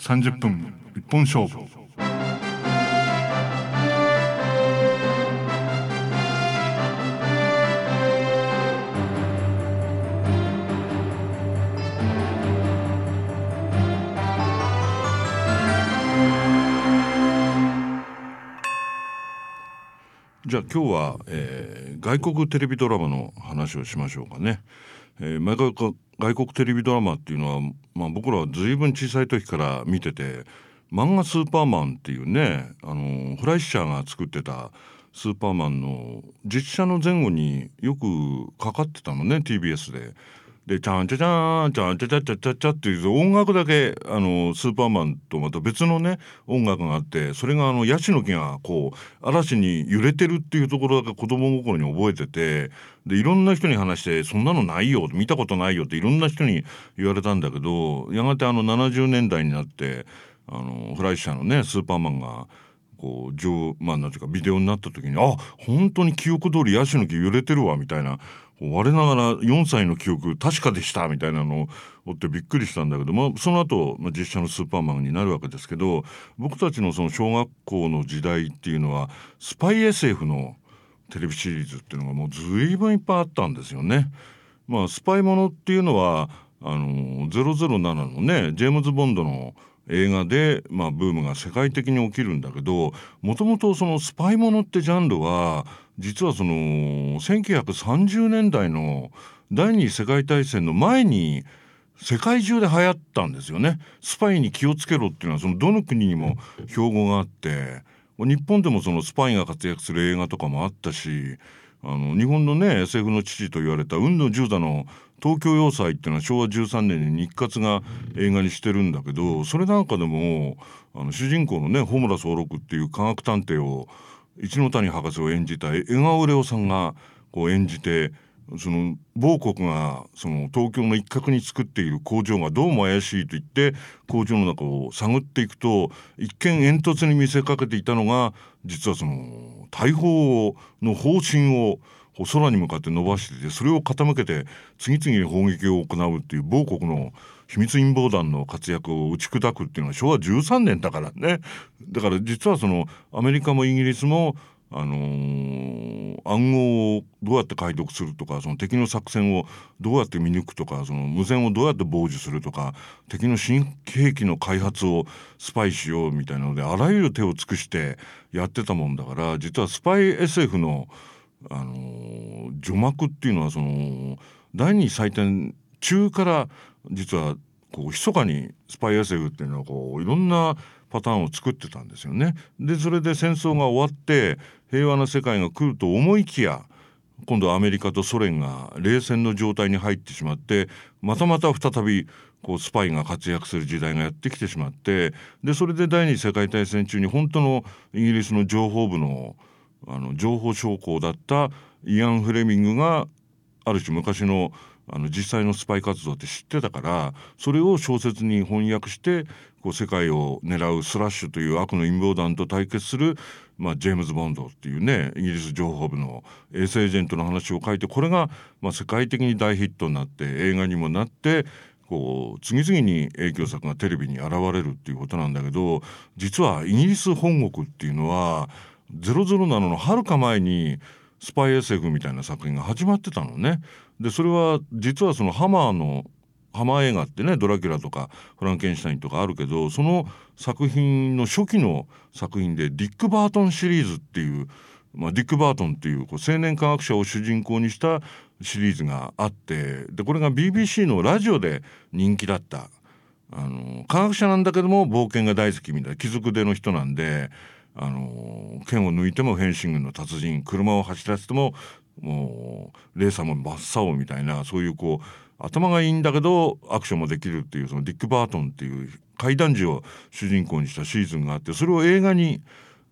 30分一本勝負じゃあ今日は、えー、外国テレビドラマの話をしましょうかね。えー、毎回外国テレビドラマっていうのは、まあ、僕らは随分小さい時から見てて漫画「スーパーマン」っていうねあのフライッシャーが作ってたスーパーマンの実写の前後によくかかってたのね TBS で。で、チャンチャチャン、チャンチャチャチャチャチャっていう音楽だけ、あの、スーパーマンとまた別のね、音楽があって、それがあの、ヤシの木がこう、嵐に揺れてるっていうところだけ子供心に覚えてて、で、いろんな人に話して、そんなのないよ、見たことないよっていろんな人に言われたんだけど、やがてあの、70年代になって、あの、フライシャーのね、スーパーマンが、こう、上、まあ、なんていうか、ビデオになった時に、あ、本当に記憶通りヤシの木揺れてるわ、みたいな我ながら4歳の記憶確かでしたみたいなのを追ってびっくりしたんだけど、まあ、その後、まあ、実写のスーパーマンになるわけですけど僕たちのその小学校の時代っていうのはスパイ SF のテレビシリーズっていうのがもう随分いっぱいあったんですよね。まあ、スパイものっていうのはあの007のねジェームズ・ボンドの映画で、まあ、ブームが世界的に起きるんだけどもともとそのスパイものってジャンルは実はその1930年代の第二次世界大戦の前に世界中で流行ったんですよね。スパイに気をつけろっていうのはそのどの国にも標語があって日本でもそのスパイが活躍する映画とかもあったしあの日本のね SF の父と言われた雲野十太の東京要塞っていうのは昭和13年に日活が映画にしてるんだけどそれなんかでもあの主人公のねホムラ総六っていう科学探偵を一ノ谷博士を演じた江川レオさんがこう演じてその某国がその東京の一角に作っている工場がどうも怪しいと言って工場の中を探っていくと一見煙突に見せかけていたのが実はその大砲の砲身を空に向かって伸ばしててそれを傾けて次々に砲撃を行うっていう某国の秘密陰謀団の活躍を打ち砕くっていうのは昭和13年だからね。だから実はそのアメリカもイギリスもあのー、暗号をどうやって解読するとかその敵の作戦をどうやって見抜くとかその無線をどうやって傍受するとか敵の新兵器の開発をスパイしようみたいなのであらゆる手を尽くしてやってたもんだから実はスパイ SF の、あの、序幕っていうのはその第二次祭典中から実はこう密かにスパイ SF っていうのはこういろんなパターンを作ってたんですよね。でそれで戦争が終わって平和な世界が来ると思いきや今度アメリカとソ連が冷戦の状態に入ってしまってまたまた再びこうスパイが活躍する時代がやってきてしまってでそれで第二次世界大戦中に本当のイギリスの情報部のあの情報将校だったイアン・フレミングがある種昔のあの実際のスパイ活動って知ってたからそれを小説に翻訳してこう世界を狙うスラッシュという悪の陰謀団と対決する、まあ、ジェームズ・ボンドっていうねイギリス情報部の衛星エージェントの話を書いてこれが、まあ、世界的に大ヒットになって映画にもなってこう次々に影響作がテレビに現れるっていうことなんだけど実はイギリス本国っていうのは007のはるか前にスパイ SF みたいな作品が始まってたのね。でそれは実はそのハマーのハマー映画ってねドラキュラとかフランケンシュタインとかあるけどその作品の初期の作品でディック・バートンシリーズっていう、まあ、ディック・バートンっていうこう青年科学者を主人公にしたシリーズがあってでこれが BBC のラジオで人気だったあの科学者なんだけども冒険が大好きみたいな貴族での人なんであの剣を抜いてもフェンシングの達人車を走らせてももうレーサーも真っ青みたいなそういうこう頭がいいんだけどアクションもできるっていうそのディック・バートンっていう怪談時を主人公にしたシーズンがあってそれを映画に、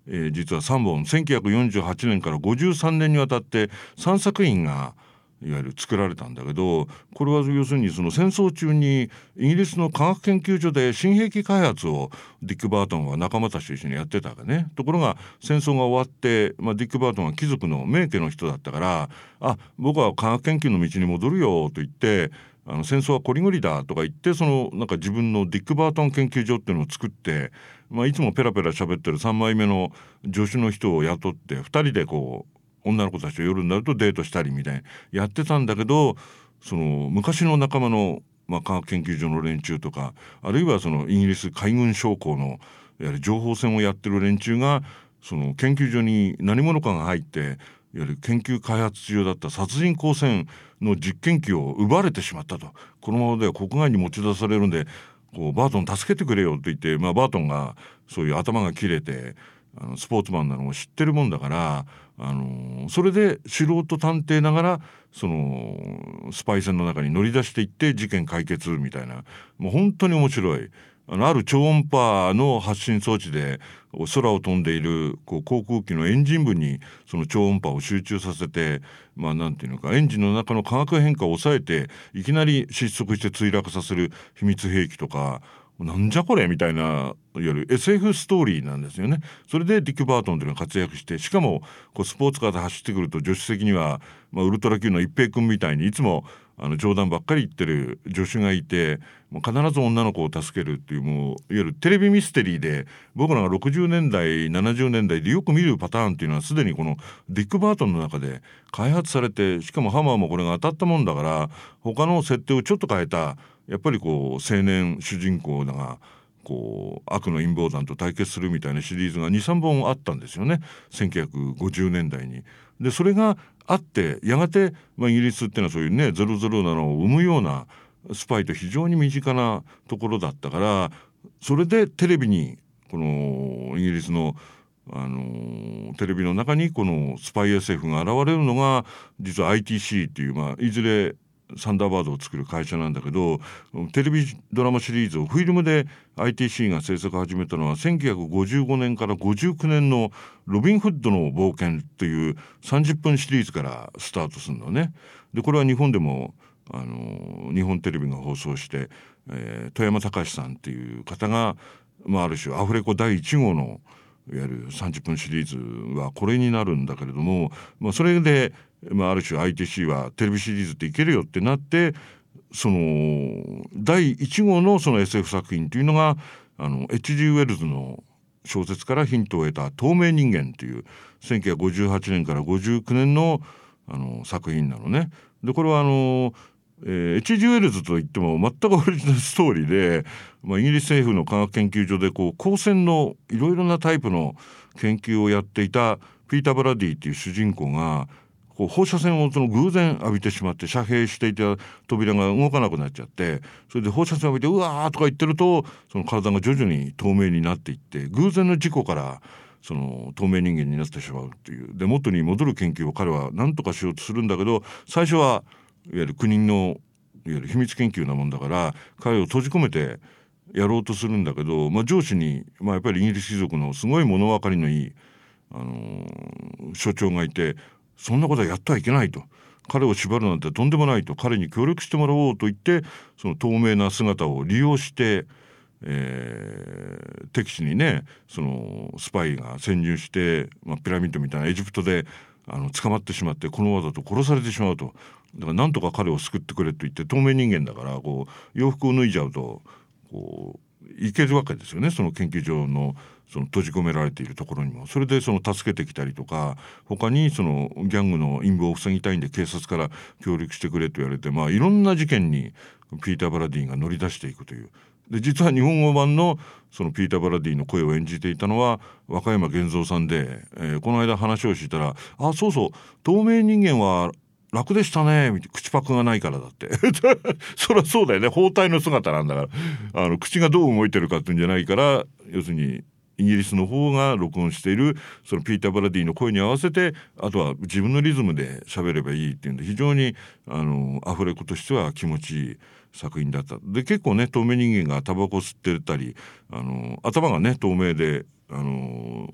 えー、実は3本1948年から53年にわたって3作品がいわゆる作られたんだけどこれは要するにその戦争中にイギリスの科学研究所で新兵器開発をディック・バートンは仲間たちと一緒にやってたわけね。ところが戦争が終わって、まあ、ディック・バートンは貴族の名家の人だったからあ僕は科学研究の道に戻るよと言ってあの戦争はこりごりだとか言ってそのなんか自分のディック・バートン研究所っていうのを作って、まあ、いつもペラペラ喋ってる3枚目の助手の人を雇って2人でこう女の子たちと夜になるとデートしたりみたいなやってたんだけどその昔の仲間の、まあ、科学研究所の連中とかあるいはそのイギリス海軍将校のやはり情報戦をやってる連中がその研究所に何者かが入っていわゆる研究開発中だった殺人光線の実験機を奪われてしまったと。このままでは国外に持ち出されるんでこうバートン助けてくれよと言って、まあ、バートンがそういう頭が切れてあのスポーツマンなのを知ってるもんだからあのそれで素人探偵ながらそのスパイ戦の中に乗り出していって事件解決みたいなもう本当に面白い。あのある超音波の発信装置で空を飛んでいるこう航空機のエンジン部にその超音波を集中させてまあなんていうのかエンジンの中の化学変化を抑えていきなり失速して墜落させる秘密兵器とかなんじゃこれみたいないわゆる SF ストーリーなんですよね。それでディック・バートンというのが活躍してしかもこうスポーツカーで走ってくると助手席には、まあ、ウルトラ級の一平君みたいにいつもあの冗談ばっかり言ってる助手がいてもう必ず女の子を助けるっていうもういわゆるテレビミステリーで僕らが60年代70年代でよく見るパターンっていうのはすでにこのディック・バートンの中で開発されてしかもハマーもこれが当たったもんだから他の設定をちょっと変えたやっぱりこう青年主人公だがこう悪の陰謀団と対決するみたいなシリーズが23本あったんですよね1950年代に。でそれがあってやがて、まあ、イギリスっていうのはそういうね007を生むようなスパイと非常に身近なところだったからそれでテレビにこのイギリスのあのテレビの中にこのスパイ SF が現れるのが実は ITC っていう、まあ、いずれサンダーバードを作る会社なんだけどテレビドラマシリーズをフィルムで ITC が制作始めたのは1955年から59年の「ロビン・フッドの冒険」という30分シリーズからスタートするのね。でこれは日本でもあの日本テレビが放送して、えー、富山隆さんっていう方が、まあ、ある種アフレコ第1号のいわゆる30分シリーズはこれになるんだけれども、まあ、それでまあ、ある種 ITC はテレビシリーズっていけるよってなってその第1号のその SF 作品というのがあの H.G. ウェルズの小説からヒントを得た「透明人間」という1958年から59年のあの作品なのね。でこれはあのえー、H.G. ウェルズといっても全くオリジナルストーリーで、まあ、イギリス政府の科学研究所でこう光線のいろいろなタイプの研究をやっていたピーター・ブラディっていう主人公がこう放射線をその偶然浴びてしまって遮蔽していた扉が動かなくなっちゃってそれで放射線浴びてうわとか言ってるとその体が徐々に透明になっていって偶然の事故からその透明人間になってしまうっていうで元に戻る研究を彼は何とかしようとするんだけど最初はわゆる国のいわゆる秘密研究なもんだから彼を閉じ込めてやろうとするんだけど、まあ、上司に、まあ、やっぱりイギリス貴族のすごい物分かりのいい、あのー、所長がいてそんなことはやってはいけないと。彼を縛るなんてとんでもないと。彼に協力してもらおうと言ってその透明な姿を利用して、えー、敵地にねそのスパイが潜入して、まあ、ピラミッドみたいなエジプトであの捕まってしまってこの技と殺されてしまうと。だからなんとか彼を救ってくれと言って透明人間だからこう洋服を脱いじゃうとこういけるわけですよねその研究所のその閉じ込められているところにもそれでその助けてきたりとか他にそのギャングの陰謀を防ぎたいんで警察から協力してくれと言われてまあいろんな事件にピーター・バラディンが乗り出していくという。で実は日本語版のそのピーター・バラディの声を演じていたのは和歌山源三さんで、えー、この間話をしていたら「あそうそう透明人間は楽でしたね口パクがないからだって。そりゃそうだよね。包帯の姿なんだから。あの口がどう動いてるかっていうんじゃないから要するにイギリスの方が録音しているそのピーター・バラディの声に合わせてあとは自分のリズムで喋ればいいっていうんで非常にあのアフレコとしては気持ちいい作品だった。で結構ね透明人間がタバコ吸ってたりあの頭がね透明であの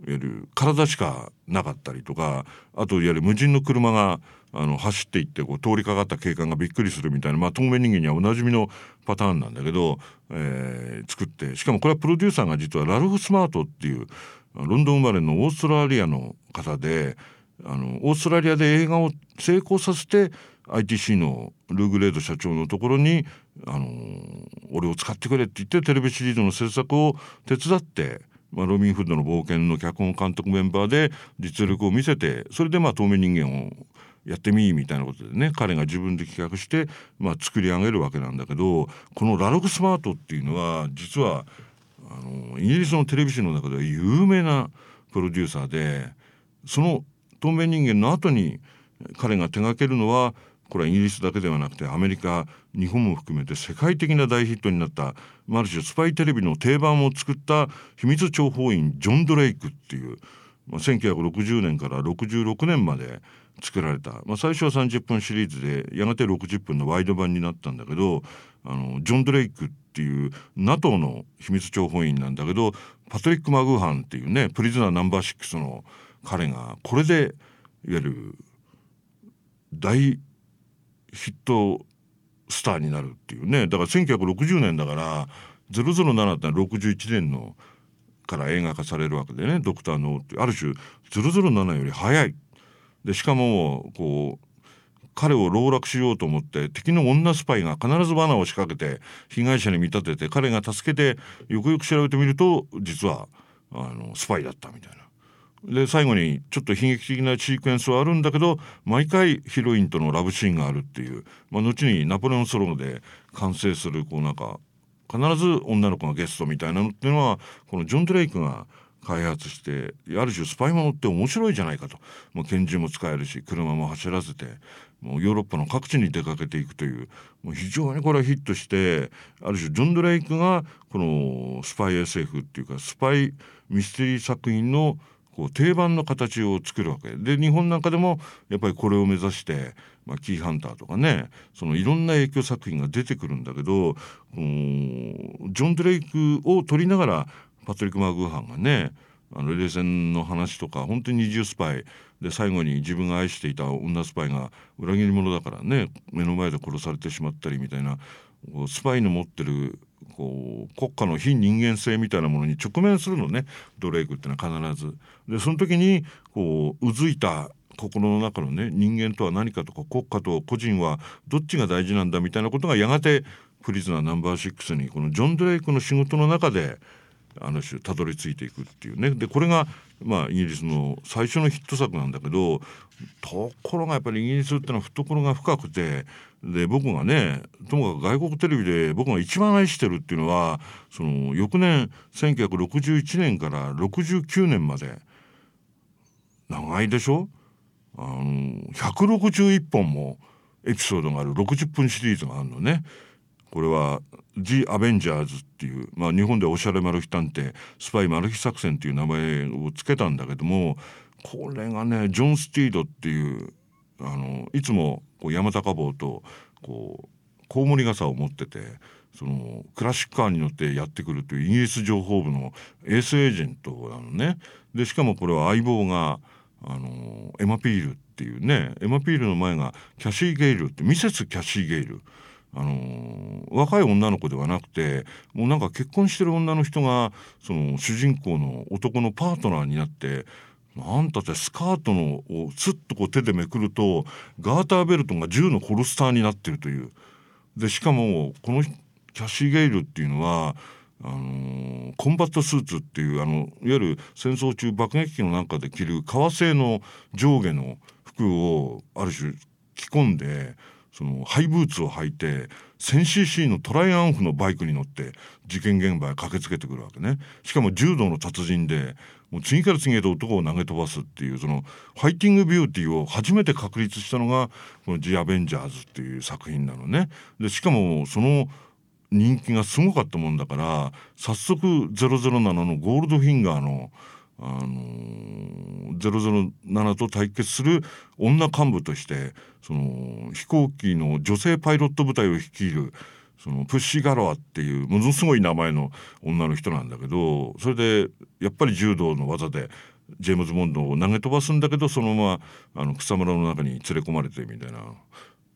いわゆる体しかなかったりとかあといわゆる無人の車があの走っていってこう通りかかった警官がびっくりするみたいな、まあ、透明人間にはおなじみのパターンなんだけど、えー、作ってしかもこれはプロデューサーが実はラルフ・スマートっていうロンドン生まれのオーストラリアの方であのオーストラリアで映画を成功させて ITC のルーグレード社長のところに、あの俺を使ってくれって言ってテレビシリーズの制作を手伝って、まあ、ロビン・フッドの冒険の脚本監督メンバーで実力を見せてそれでまあ透明人間をやってみみたいなことでね彼が自分で企画して、まあ、作り上げるわけなんだけどこの「ラログスマート」っていうのは実はあのイギリスのテレビ誌の中では有名なプロデューサーでその透明人間の後に彼が手掛けるのはこれはイギリスだけではなくてアメリカ日本も含めて世界的な大ヒットになったある種スパイテレビの定番を作った秘密諜報員ジョン・ドレイクっていう、まあ、1960年から66年まで作られた、まあ、最初は30分シリーズでやがて60分のワイド版になったんだけどあのジョン・ドレイクっていう NATO の秘密諜報員なんだけどパトリック・マグーハンっていうねプリズナーナンバー6の彼がこれでいわゆる大ヒットスターになるっていうね。だから1960年だから007って61年のから映画化されるわけでね「ドクター・ノー」ってある種007より早い。でしかもこう彼を籠絡しようと思って敵の女スパイが必ず罠を仕掛けて被害者に見立てて彼が助けてよくよく調べてみると実はあのスパイだったみたいな。で最後にちょっと悲劇的なシークエンスはあるんだけど毎回ヒロインとのラブシーンがあるっていう、まあ、後にナポレオンソローで完成するこうなんか必ず女の子がゲストみたいなのっていうのはこのジョン・ドレイクが開発してある種スパイものって面白いじゃないかと。もう拳銃も使えるし車も走らせてもうヨーロッパの各地に出かけていくというもう非常にこれはヒットしてある種ジョン・ドレイクがこのスパイ SF っていうかスパイミステリー作品のこう定番の形を作るわけ。で日本なんかでもやっぱりこれを目指して、まあ、キーハンターとかねそのいろんな影響作品が出てくるんだけどジョン・ドレイクを取りながらパトリック・マーグーハンがねあの冷戦の話とか本当に二重スパイ。で最後に自分が愛していた女スパイが裏切り者だからね目の前で殺されてしまったりみたいなスパイの持ってるこう国家の非人間性みたいなものに直面するのねドレイクっていうのは必ず。でその時にこううずいた心の中のね人間とは何かとか国家と個人はどっちが大事なんだみたいなことがやがてプリズナーナンバー6にこのジョン・ドレイクの仕事の中であの種たどり着いていくっていうねでこれがまあイギリスの最初のヒット作なんだけどところがやっぱりイギリスってのは懐が深くてで僕がねともかく外国テレビで僕が一番愛してるっていうのはその翌年1961年から69年まで長いでしょ？あの161本もエピソードがある60分シリーズがあるのね。これは「ジ・アベンジャーズ」っていう、まあ、日本でおしゃれマル秘探偵スパイマル秘作戦っていう名前を付けたんだけどもこれがねジョン・スティードっていうあのいつもこう山高帽とこうコウモリ傘を持っててそのクラシックカーに乗ってやってくるというイギリス情報部のエースエージェントなのね。でしかもこれは相棒があのエマ・ピールっていうねエマ・ピールの前がキャシー・ゲイルってミセス・キャシー・ゲイル。あの若い女の子ではなくてもうなんか結婚してる女の人がその主人公の男のパートナーになってなんたってスカートのをスッとこう手でめくるとガーターベルトが銃のホルスターになってるという。でしかもこのキャシー・ゲイルっていうのはあのコンバットスーツっていうあのいわゆる戦争中爆撃機の中で着る革製の上下の服をある種着込んでそのハイブーツを履いて 1000cc のトライアンフのバイクに乗って事件現場へ駆けつけてくるわけね。しかも柔道の達人でもう次から次へと男を投げ飛ばすっていうそのファイティングビューティーを初めて確立したのがこの「ジ・アベンジャーズ」っていう作品なのね。でしかもその人気がすごかったもんだから早速007のゴールドフィンガーの「あの007と対決する女幹部としてその飛行機の女性パイロット部隊を率いるそのプッシー・ガロアっていうものすごい名前の女の人なんだけどそれでやっぱり柔道の技でジェームズ・ボンドを投げ飛ばすんだけどそのままあの草むらの中に連れ込まれてみたいな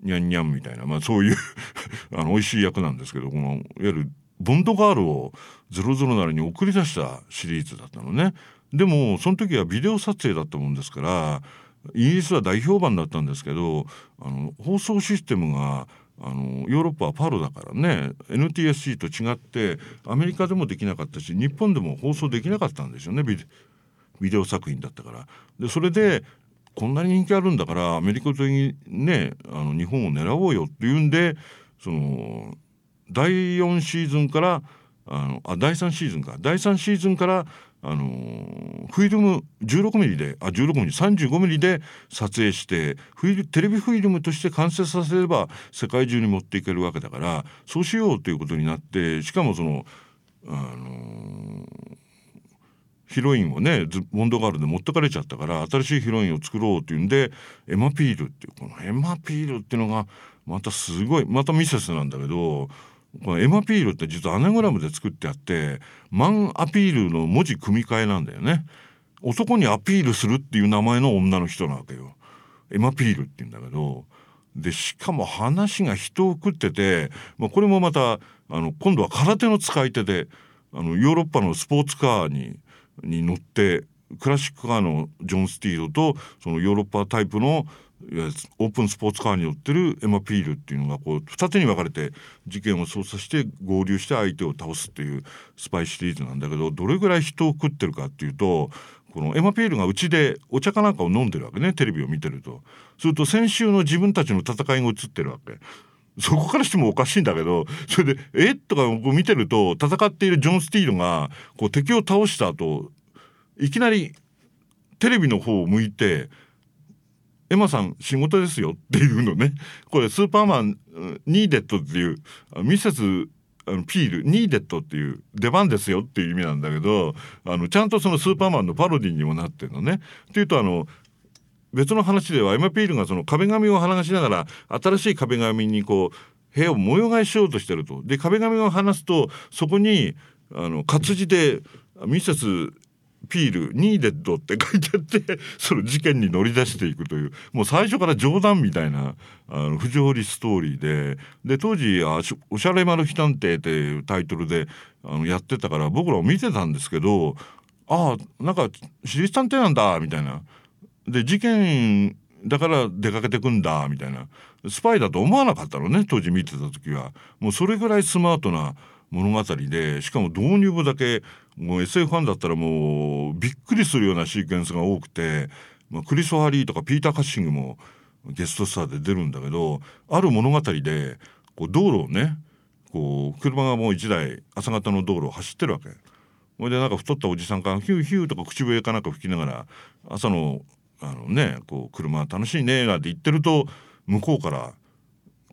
ニャンニャンみたいな、まあ、そういう あの美味しい役なんですけどこのいわゆるボンドガールを007に送り出したシリーズだったのね。でもその時はビデオ撮影だったもんですからイギリスは大評判だったんですけどあの放送システムがあのヨーロッパはパロだからね NTSC と違ってアメリカでもできなかったし日本でも放送できなかったんですよねビデオ作品だったから。でそれでこんなに人気あるんだからアメリカとねあの日本を狙おうよっていうんでその第4シーズンからあのあ第3シーズンか第3シーズンからあのフィルム16ミリであ16ミリ35ミリで撮影してフィルテレビフィルムとして完成させれば世界中に持っていけるわけだからそうしようということになってしかもそのあのヒロインをねボンドガールで持ってかれちゃったから新しいヒロインを作ろうっていうんでエマピールっていうこのエマピールっていうのがまたすごいまたミセスなんだけどこのエマピールって実はアナグラムで作ってあってマンアピールの文字組み替えなんだよね。男にアピールするっていう名前の女の人なわけよ。エマピールって言うんだけど。でしかも話が人を食ってて、まあ、これもまたあの今度は空手の使い手であのヨーロッパのスポーツカーにに乗ってクラシックカーのジョン・スティードとそのヨーロッパタイプのオープンスポーツカーに乗ってるエマ・ピールっていうのがこう二手に分かれて事件を捜査して合流して相手を倒すっていうスパイシリーズなんだけどどれぐらい人を食ってるかっていうとこのエマ・ピールがうちでお茶かなんかを飲んでるわけねテレビを見てると。すると先週の自分たちの戦いが映ってるわけ。そこからしてもおかしいんだけどそれで「えっ?」とか見てると戦っているジョン・スティールがこう敵を倒した後いきなりテレビの方を向いてエマさん仕事ですよっていうのねこれスーパーマンニーデッドっていうミセスピールニーデッドっていう出番ですよっていう意味なんだけどあのちゃんとそのスーパーマンのパロディにもなってるのね。っていうとあの別の話ではエマ・ピールがその壁紙を剥がしながら新しい壁紙にこう部屋を模様替えしようとしてると。で壁紙を離すとそこにあの活字でミセスピールニーデッドって書いてあってその事件に乗り出していくというもう最初から冗談みたいなあの不条理ストーリーでで当時あ「おしゃれマル秘探偵」っていうタイトルであのやってたから僕らも見てたんですけどああなんか私立探偵なんだみたいな。で事件だから出かけてくんだみたいなスパイだと思わなかったのね当時見てた時は。もうそれぐらいスマートな物語でしかも導入部だけもう SF ファンだったらもうびっくりするようなシーケンスが多くて、まあ、クリス・ハリーとかピーター・カッシングもゲストスターで出るんだけどある物語でこう道路をねこう車がもう1台朝方の道路を走ってるわけ。ほいでなんか太ったおじさんがヒューヒューとか口笛かなんか吹きながら朝のあのねこう車楽しいねなんて言ってると向こうから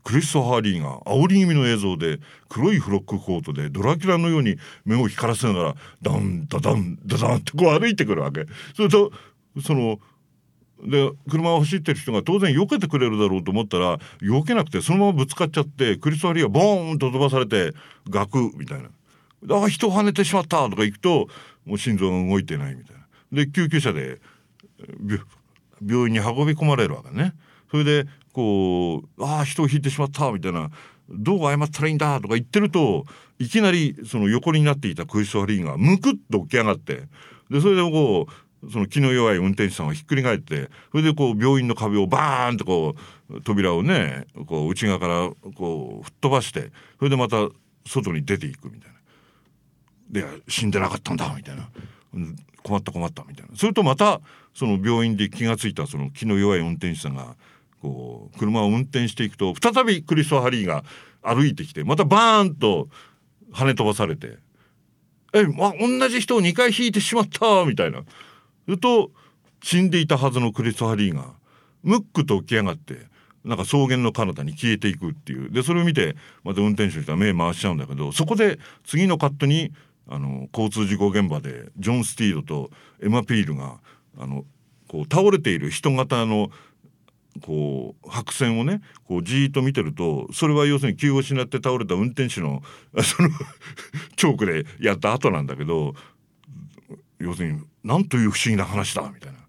クリストハーリーが煽り気味の映像で黒いフロックコートでドラキュラのように目を光らせながらダンダダンダダンってこう歩いてくるわけ。それとそので車を走ってる人が当然避けてくれるだろうと思ったら避けなくてそのままぶつかっちゃってクリストハリーがボーンと飛ばされてガクみたいな「あ人を跳ねてしまった」とか行くともう心臓が動いてないみたいな。で救急車で病院に運び込まれるわけね。それでこうああ人を引いてしまったみたいなどう謝ったらいいんだとか言ってるといきなりその横になっていたクリストファリーがむくっと起き上がってでそれでこうその気の弱い運転手さんがひっくり返ってそれでこう病院の壁をバーンとこう扉をねこう内側からこう吹っ飛ばしてそれでまた外に出ていくみたいな。で死んでなかったんだみたいな困った困ったみたいなそれとまたその病院で気が付いたその気の弱い運転手さんがこう車を運転していくと再びクリストハリーが歩いてきてまたバーンと跳ね飛ばされて「え、ま、同じ人を2回引いてしまった」みたいな。すると死んでいたはずのクリストハリーがムックと起き上がってなんか草原の彼方に消えていくっていう。でそれを見てまた運転手の人は目回しちゃうんだけどそこで次のカットにあの交通事故現場でジョン・スティードとエマ・ピールがあのこう倒れている人型のこう白線をねこうじーっと見てるとそれは要するに気を失って倒れた運転手のその チョークでやった後なんだけど要するになんという不思議な話だみたいな。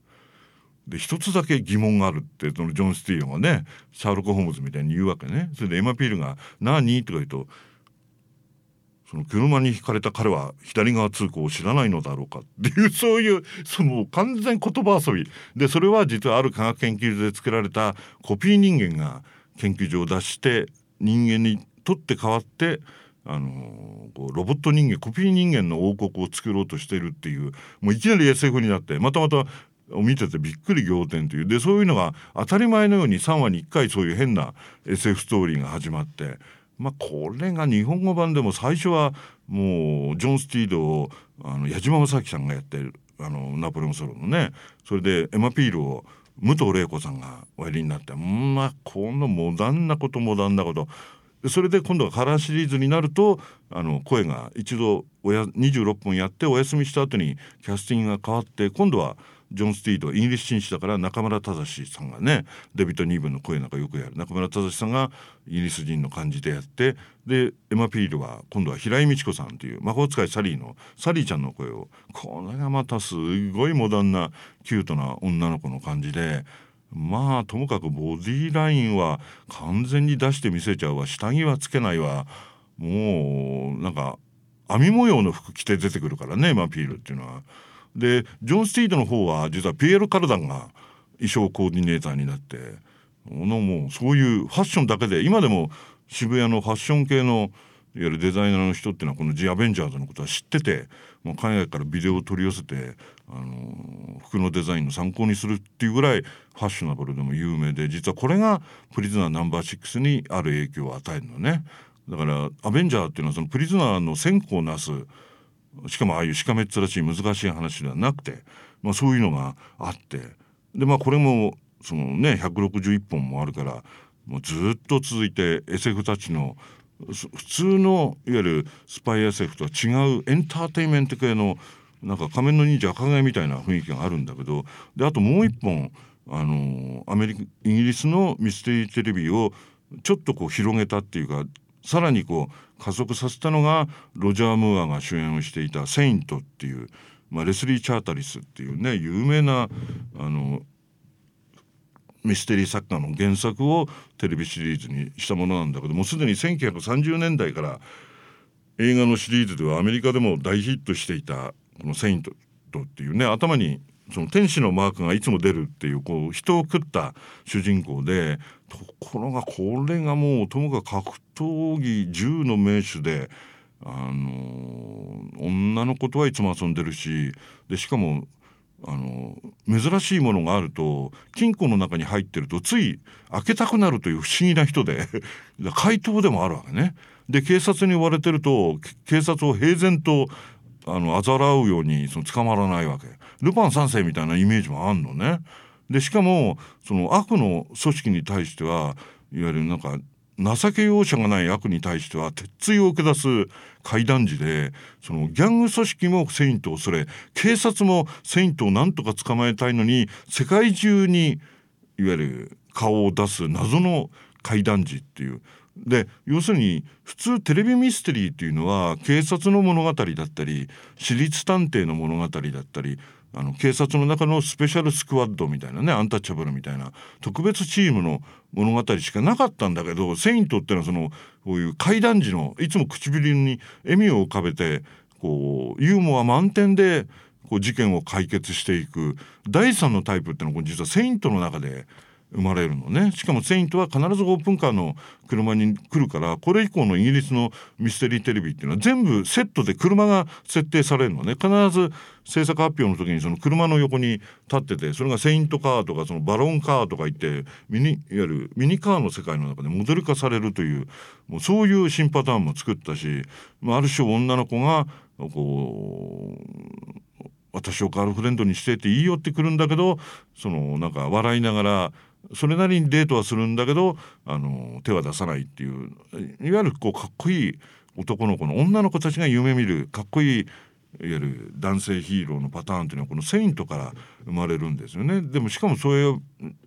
で一つだけ疑問があるってそのジョン・スティーロがねシャーロック・ホームズみたいに言うわけね。それでエマ・ピールが「何?」とか言うとその車にひかれた彼は左側通行を知らないのだろうかっていうそういうその完全言葉遊びでそれは実はある科学研究所で作られたコピー人間が研究所を出して人間にとって変わってあのこうロボット人間コピー人間の王国を作ろうとしているっていうもういきなり SF になってまたまた見ててびっくり仰天という。でそういうのが当たり前のように3話に1回そういう変な SF ストーリーが始まってまあこれが日本語版でも最初はもうジョン・スティードをあの矢島正樹さんがやってるあのナポレオンソロのねそれでエマ・ピールを武藤玲子さんがおやりになってまあこのモダンなことモダンなこと。それで今度はカラーシリーズになるとあの声が一度おや26分やってお休みした後にキャスティングが変わって今度はジョン・スティードイギリス紳士だから中村忠さんがねデビッド・ニーブンの声なんかよくやる中村忠さんがイギリス人の感じでやってでエマ・ピールは今度は平井美智子さんという魔法使いサリーのサリーちゃんの声をこれがまたすごいモダンなキュートな女の子の感じで。まあともかくボディーラインは完全に出して見せちゃうわ下着はつけないわもうなんか編み模様の服着て出てくるからねエマピールっていうのは。でジョン・スティードの方は実はピエール・カルダンが衣装コーディネーターになってのもうそういうファッションだけで今でも渋谷のファッション系のいわゆるデザイナーの人っていうのはこの「ジ・アベンジャーズ」のことは知っててもう海外からビデオを取り寄せて、あの服のデザインの参考にするっていうぐらいファッショナブルでも有名で実はこれがプリズナーナンバー6にある影響を与えるのね。だからアベンジャーっていうのはそのプリズナーの線香をなすしかもああいうしかめっ面しい難しい話ではなくて、まあ、そういうのがあって。でまあこれもそのね161本もあるからもうずっと続いて SF たちの普通のいわゆるスパイ SF とは違うエンターテインメント系のなんか仮面の忍者赤毛みたいな雰囲気があるんだけどであともう一本あのアメリカイギリスのミステリーテレビをちょっとこう広げたっていうかさらにこう加速させたのがロジャー・ムーアが主演をしていた「セイント」っていう、まあ、レスリー・チャータリスっていうね有名なあのミステリー作家の原作をテレビシリーズにしたものなんだけどもうすでに1930年代から映画のシリーズではアメリカでも大ヒットしていたこの「セイント」っていうね頭にその天使のマークがいつも出るっていうこう人を食った主人公でところがこれがもうともかく格闘技銃の名手であの女の子とはいつも遊んでるしでしかもあの珍しいものがあると金庫の中に入ってるとつい開けたくなるという不思議な人で 怪盗でもあるわけね。で警察に追われてると警察を平然とあの嘲笑うようにその捕まらないわけ。ルパン三世みたいなイメージもあんのね。でしかもその悪の組織に対してはいわゆるなんか情け容赦がない悪に対しては鉄槌を受け出す怪談時でそのギャング組織もセイントを恐れ警察もセイントをなんとか捕まえたいのに世界中にいわゆる顔を出す謎の怪談時っていうで要するに普通テレビミステリーっていうのは警察の物語だったり私立探偵の物語だったりあの警察の中のスペシャルスクワッドみたいなねアンタッチャブルみたいな特別チームの物語しかなかったんだけどセイントっていうのはそのこういう怪談時のいつも唇に笑みを浮かべてこうユーモア満点でこう事件を解決していく第三のタイプっていうのは実はセイントの中で生まれるのね。しかもセイントは必ずオープンカーの車に来るからこれ以降のイギリスのミステリーテレビっていうのは全部セットで車が設定されるのね。必ず制作発表の時にその車の横に立っててそれがセイントカーとかそのバロンカーとか言ってミニいわゆるミニカーの世界の中でモデル化されるというもうそういう新パターンも作ったし、まあ、ある種女の子がこう私をガールフレンドにしてって言い寄ってくるんだけどそのなんか笑いながらそれなりにデートはするんだけどあの手は出さないっていういわゆるこうかっこいい男の子の女の子たちが夢見るかっこいいいわゆる男性ヒーローのパターンっていうのはこの「セイント」から生まれるんですよね。でもしかもそういう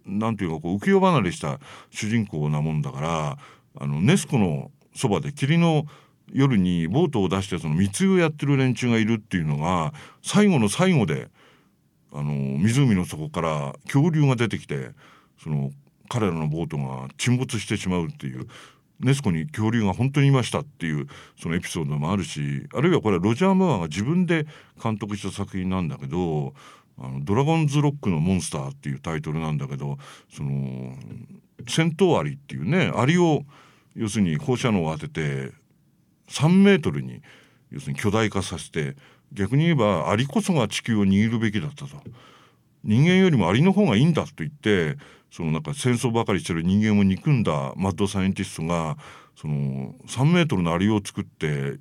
なんていうかこう浮世離れした主人公なもんだからあのネスコのそばで霧の夜にボートを出してその密輸をやってる連中がいるっていうのが最後の最後であの湖の底から恐竜が出てきてその彼らのボートが沈没してしまうっていうネスコに恐竜が本当にいましたっていうそのエピソードもあるしあるいはこれはロジャー・ムーが自分で監督した作品なんだけど「あのドラゴンズ・ロックのモンスター」っていうタイトルなんだけどその戦闘アリっていうねアリを要するに放射能を当てて3メートルに要するに巨大化させて逆に言えばアリこそが地球を握るべきだったと。人間よりもアリの方がいいんだと言ってそのなんか戦争ばかりしてる人間を憎んだマッドサイエンティストがその3メートルのアリを作って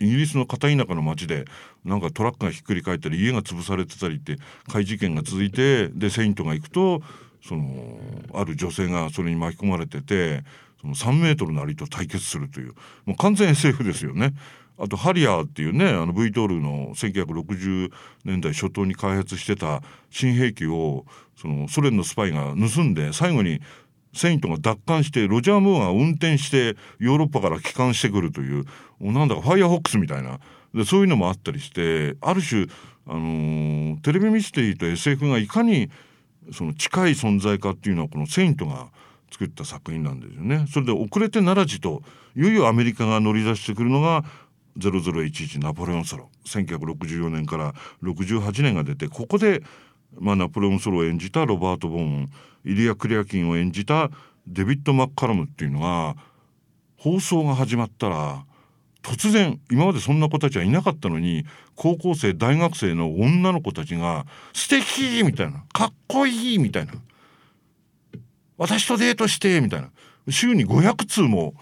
イギリスの片田舎の町でなんかトラックがひっくり返ったり家が潰されてたりって怪事件が続いてでセイントが行くとそのある女性がそれに巻き込まれててその3メートルのアリと対決するというもう完全 SF ですよね。あとハリアーっていうねあの V トールの1960年代初頭に開発してた新兵器をそのソ連のスパイが盗んで最後にセイントが奪還してロジャー・ムーアが運転してヨーロッパから帰還してくるというなんだかファイアーホックスみたいなでそういうのもあったりしてある種、あのー、テレビミステリーと SF がいかにその近い存在かっていうのはこのセイントが作った作品なんですよね。それで遅れて奈良寺といよいよアメリカが乗り出してくるのが0011ナポレオンソロ1964年から68年が出てここで、まあ、ナポレオンソロを演じたロバート・ボーンイリア・クリアキンを演じたデビッド・マッカラムっていうのが放送が始まったら突然今までそんな子たちはいなかったのに高校生大学生の女の子たちが「素敵みたいな「かっこいい!」みたいな「私とデートして!」みたいな週に500通も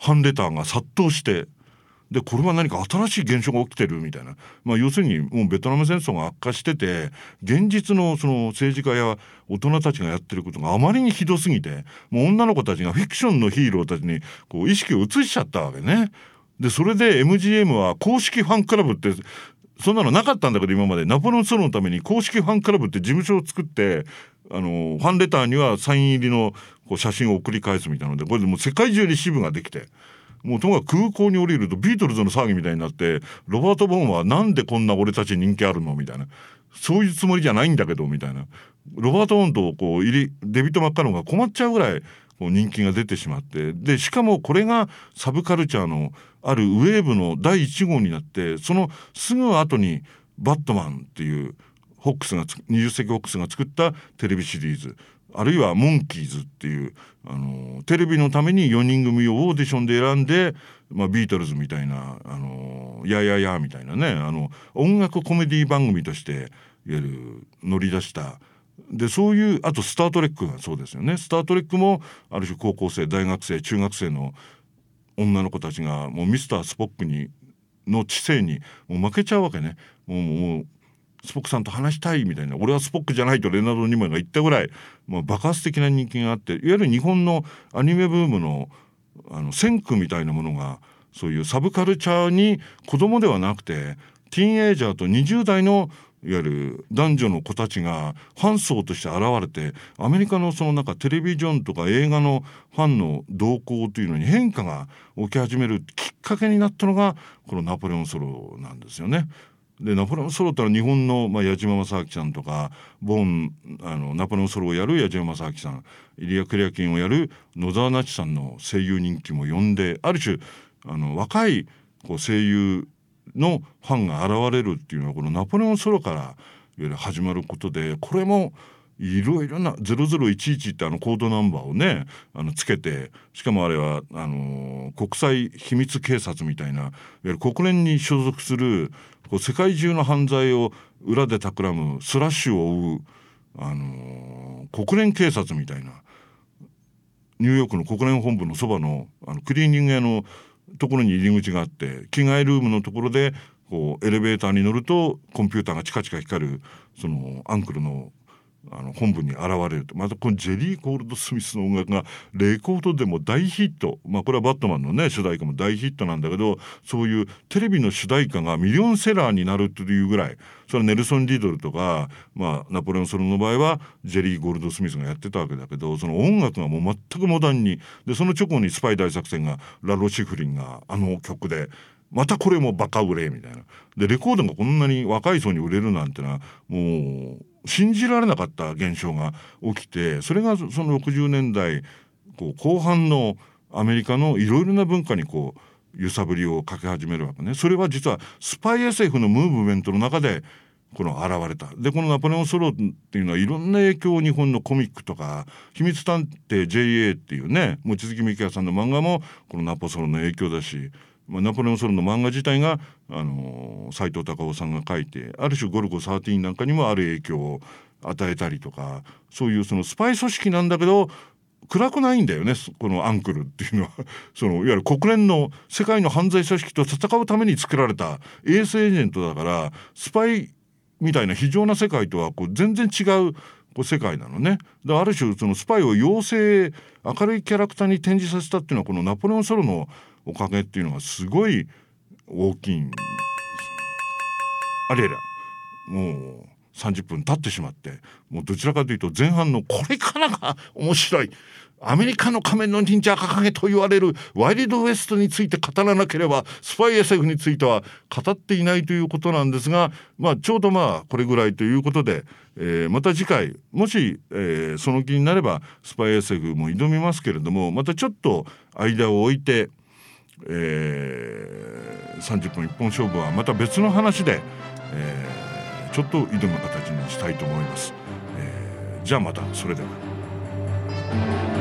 ファンレターが殺到してでこれは何か新しい現象が起きてるみたいな、まあ、要するにもうベトナム戦争が悪化してて現実のその政治家や大人たちがやってることがあまりにひどすぎてもう女の子たちがフィクションのヒーローたちにこう意識を移しちゃったわけね。でそれで MGM は公式ファンクラブってそんなのなかったんだけど今までナポレオンソロのために公式ファンクラブって事務所を作ってあのファンレターにはサイン入りのこう写真を送り返すみたいなのでこれでもう世界中に支部ができて。もうともかく空港に降りるとビートルズの騒ぎみたいになってロバート・ボーンはなんでこんな俺たち人気あるのみたいな。そういうつもりじゃないんだけどみたいな。ロバート・ボーンとこう入りデビッド・マッカラムが困っちゃうぐらい人気が出てしまって。でしかもこれがサブカルチャーのあるウェーブの第1号になってそのすぐ後に「バットマン」っていうフォックスが20世紀フォックスが作ったテレビシリーズ。あるいは「モンキーズ」っていうあのテレビのために4人組をオーディションで選んで、まあ、ビートルズみたいな「あのややや」みたいなねあの音楽コメディ番組としていわゆる乗り出したでそういうあと「スター・トレック」がそうですよね。スター・トレックもある種高校生大学生中学生の女の子たちがもうミスター・スポックにの知性にもう負けちゃうわけね。もうもうスポックさんと話したいみたいな俺はスポックじゃないとレナード・ニモイが言ったぐらい、まあ、爆発的な人気があっていわゆる日本のアニメブームのあの先駆みたいなものがそういうサブカルチャーに子供ではなくてティーンエイジャーと20代のいわゆる男女の子たちがファン層として現れてアメリカのそのなんかテレビジョンとか映画のファンの動向というのに変化が起き始めるきっかけになったのがこのナポレオンソロなんですよね。でナポレオンソロったら日本の、まあ、矢島正明さんとかボンあのナポレオンソロをやる矢島正明さんイリア・クリアキンをやる野沢那智さんの声優人気も呼んである種あの若いこう声優のファンが現れるっていうのはこのナポレオンソロからいわゆる始まることでこれもいろいろな0011ってあのコードナンバーをねあのつけてしかもあれはあの国際秘密警察みたいないわゆる国連に所属するこう世界中の犯罪を裏で企むスラッシュを追うあの国連警察みたいなニューヨークの国連本部のそばのあのクリーニング屋のところに入り口があって着替えルームのところでこうエレベーターに乗るとコンピューターがチカチカ光るそのアンクルのあの本部に現れると。またこのジェリー・ゴールド・スミスの音楽がレコードでも大ヒット。まあこれはバットマンのね主題歌も大ヒットなんだけどそういうテレビの主題歌がミリオンセラーになるというぐらい。それはネルソン・リードルとか、まあ、ナポレオン・ソロの場合はジェリー・ゴールド・スミスがやってたわけだけどその音楽がもう全くモダンに。でその直後にスパイ大作戦がラロ・シフリンがあの曲でまたこれもバカ売れみたいな。でレコードがこんなに若い層に売れるなんてのはもう信じられなかった現象が起きてそれがその60年代こう後半のアメリカのいろいろな文化にこう揺さぶりをかけ始めるわけね。それは実はスパイ SF のムーブメントの中でこの現れた。でこのナポレオン・ソロっていうのはいろんな影響を日本のコミックとか「秘密探偵 JA」っていうね望月美香さんの漫画もこのナポソロの影響だし、まあ、ナポレオン・ソロの漫画自体があの斎藤隆夫さんが書いてある種「ゴルゴ13」なんかにもある影響を与えたりとかそういうそのスパイ組織なんだけど暗くないんだよねこのアンクルっていうのは そのいわゆる国連の世界の犯罪組織と戦うために作られたエースエージェントだからスパイみたいな非常な世界とはこう全然違うこう世界なのね。である種そのスパイを妖精明るいキャラクターに展示させたっていうのはこのナポレオン・ソロのおかげっていうのがすごい大きいんですあれらもう30分経ってしまってもうどちらかというと前半のこれからが面白いアメリカの仮面の忍者掲げと言われるワイルドウエストについて語らなければスパイ SF については語っていないということなんですが、まあ、ちょうどまあこれぐらいということで、えー、また次回もし、えー、その気になればスパイ SF も挑みますけれどもまたちょっと間を置いて、えー、30分一本勝負はまた別の話で、えー、ちょっと挑む形にしたいと思います。えー、じゃあまたそれでは。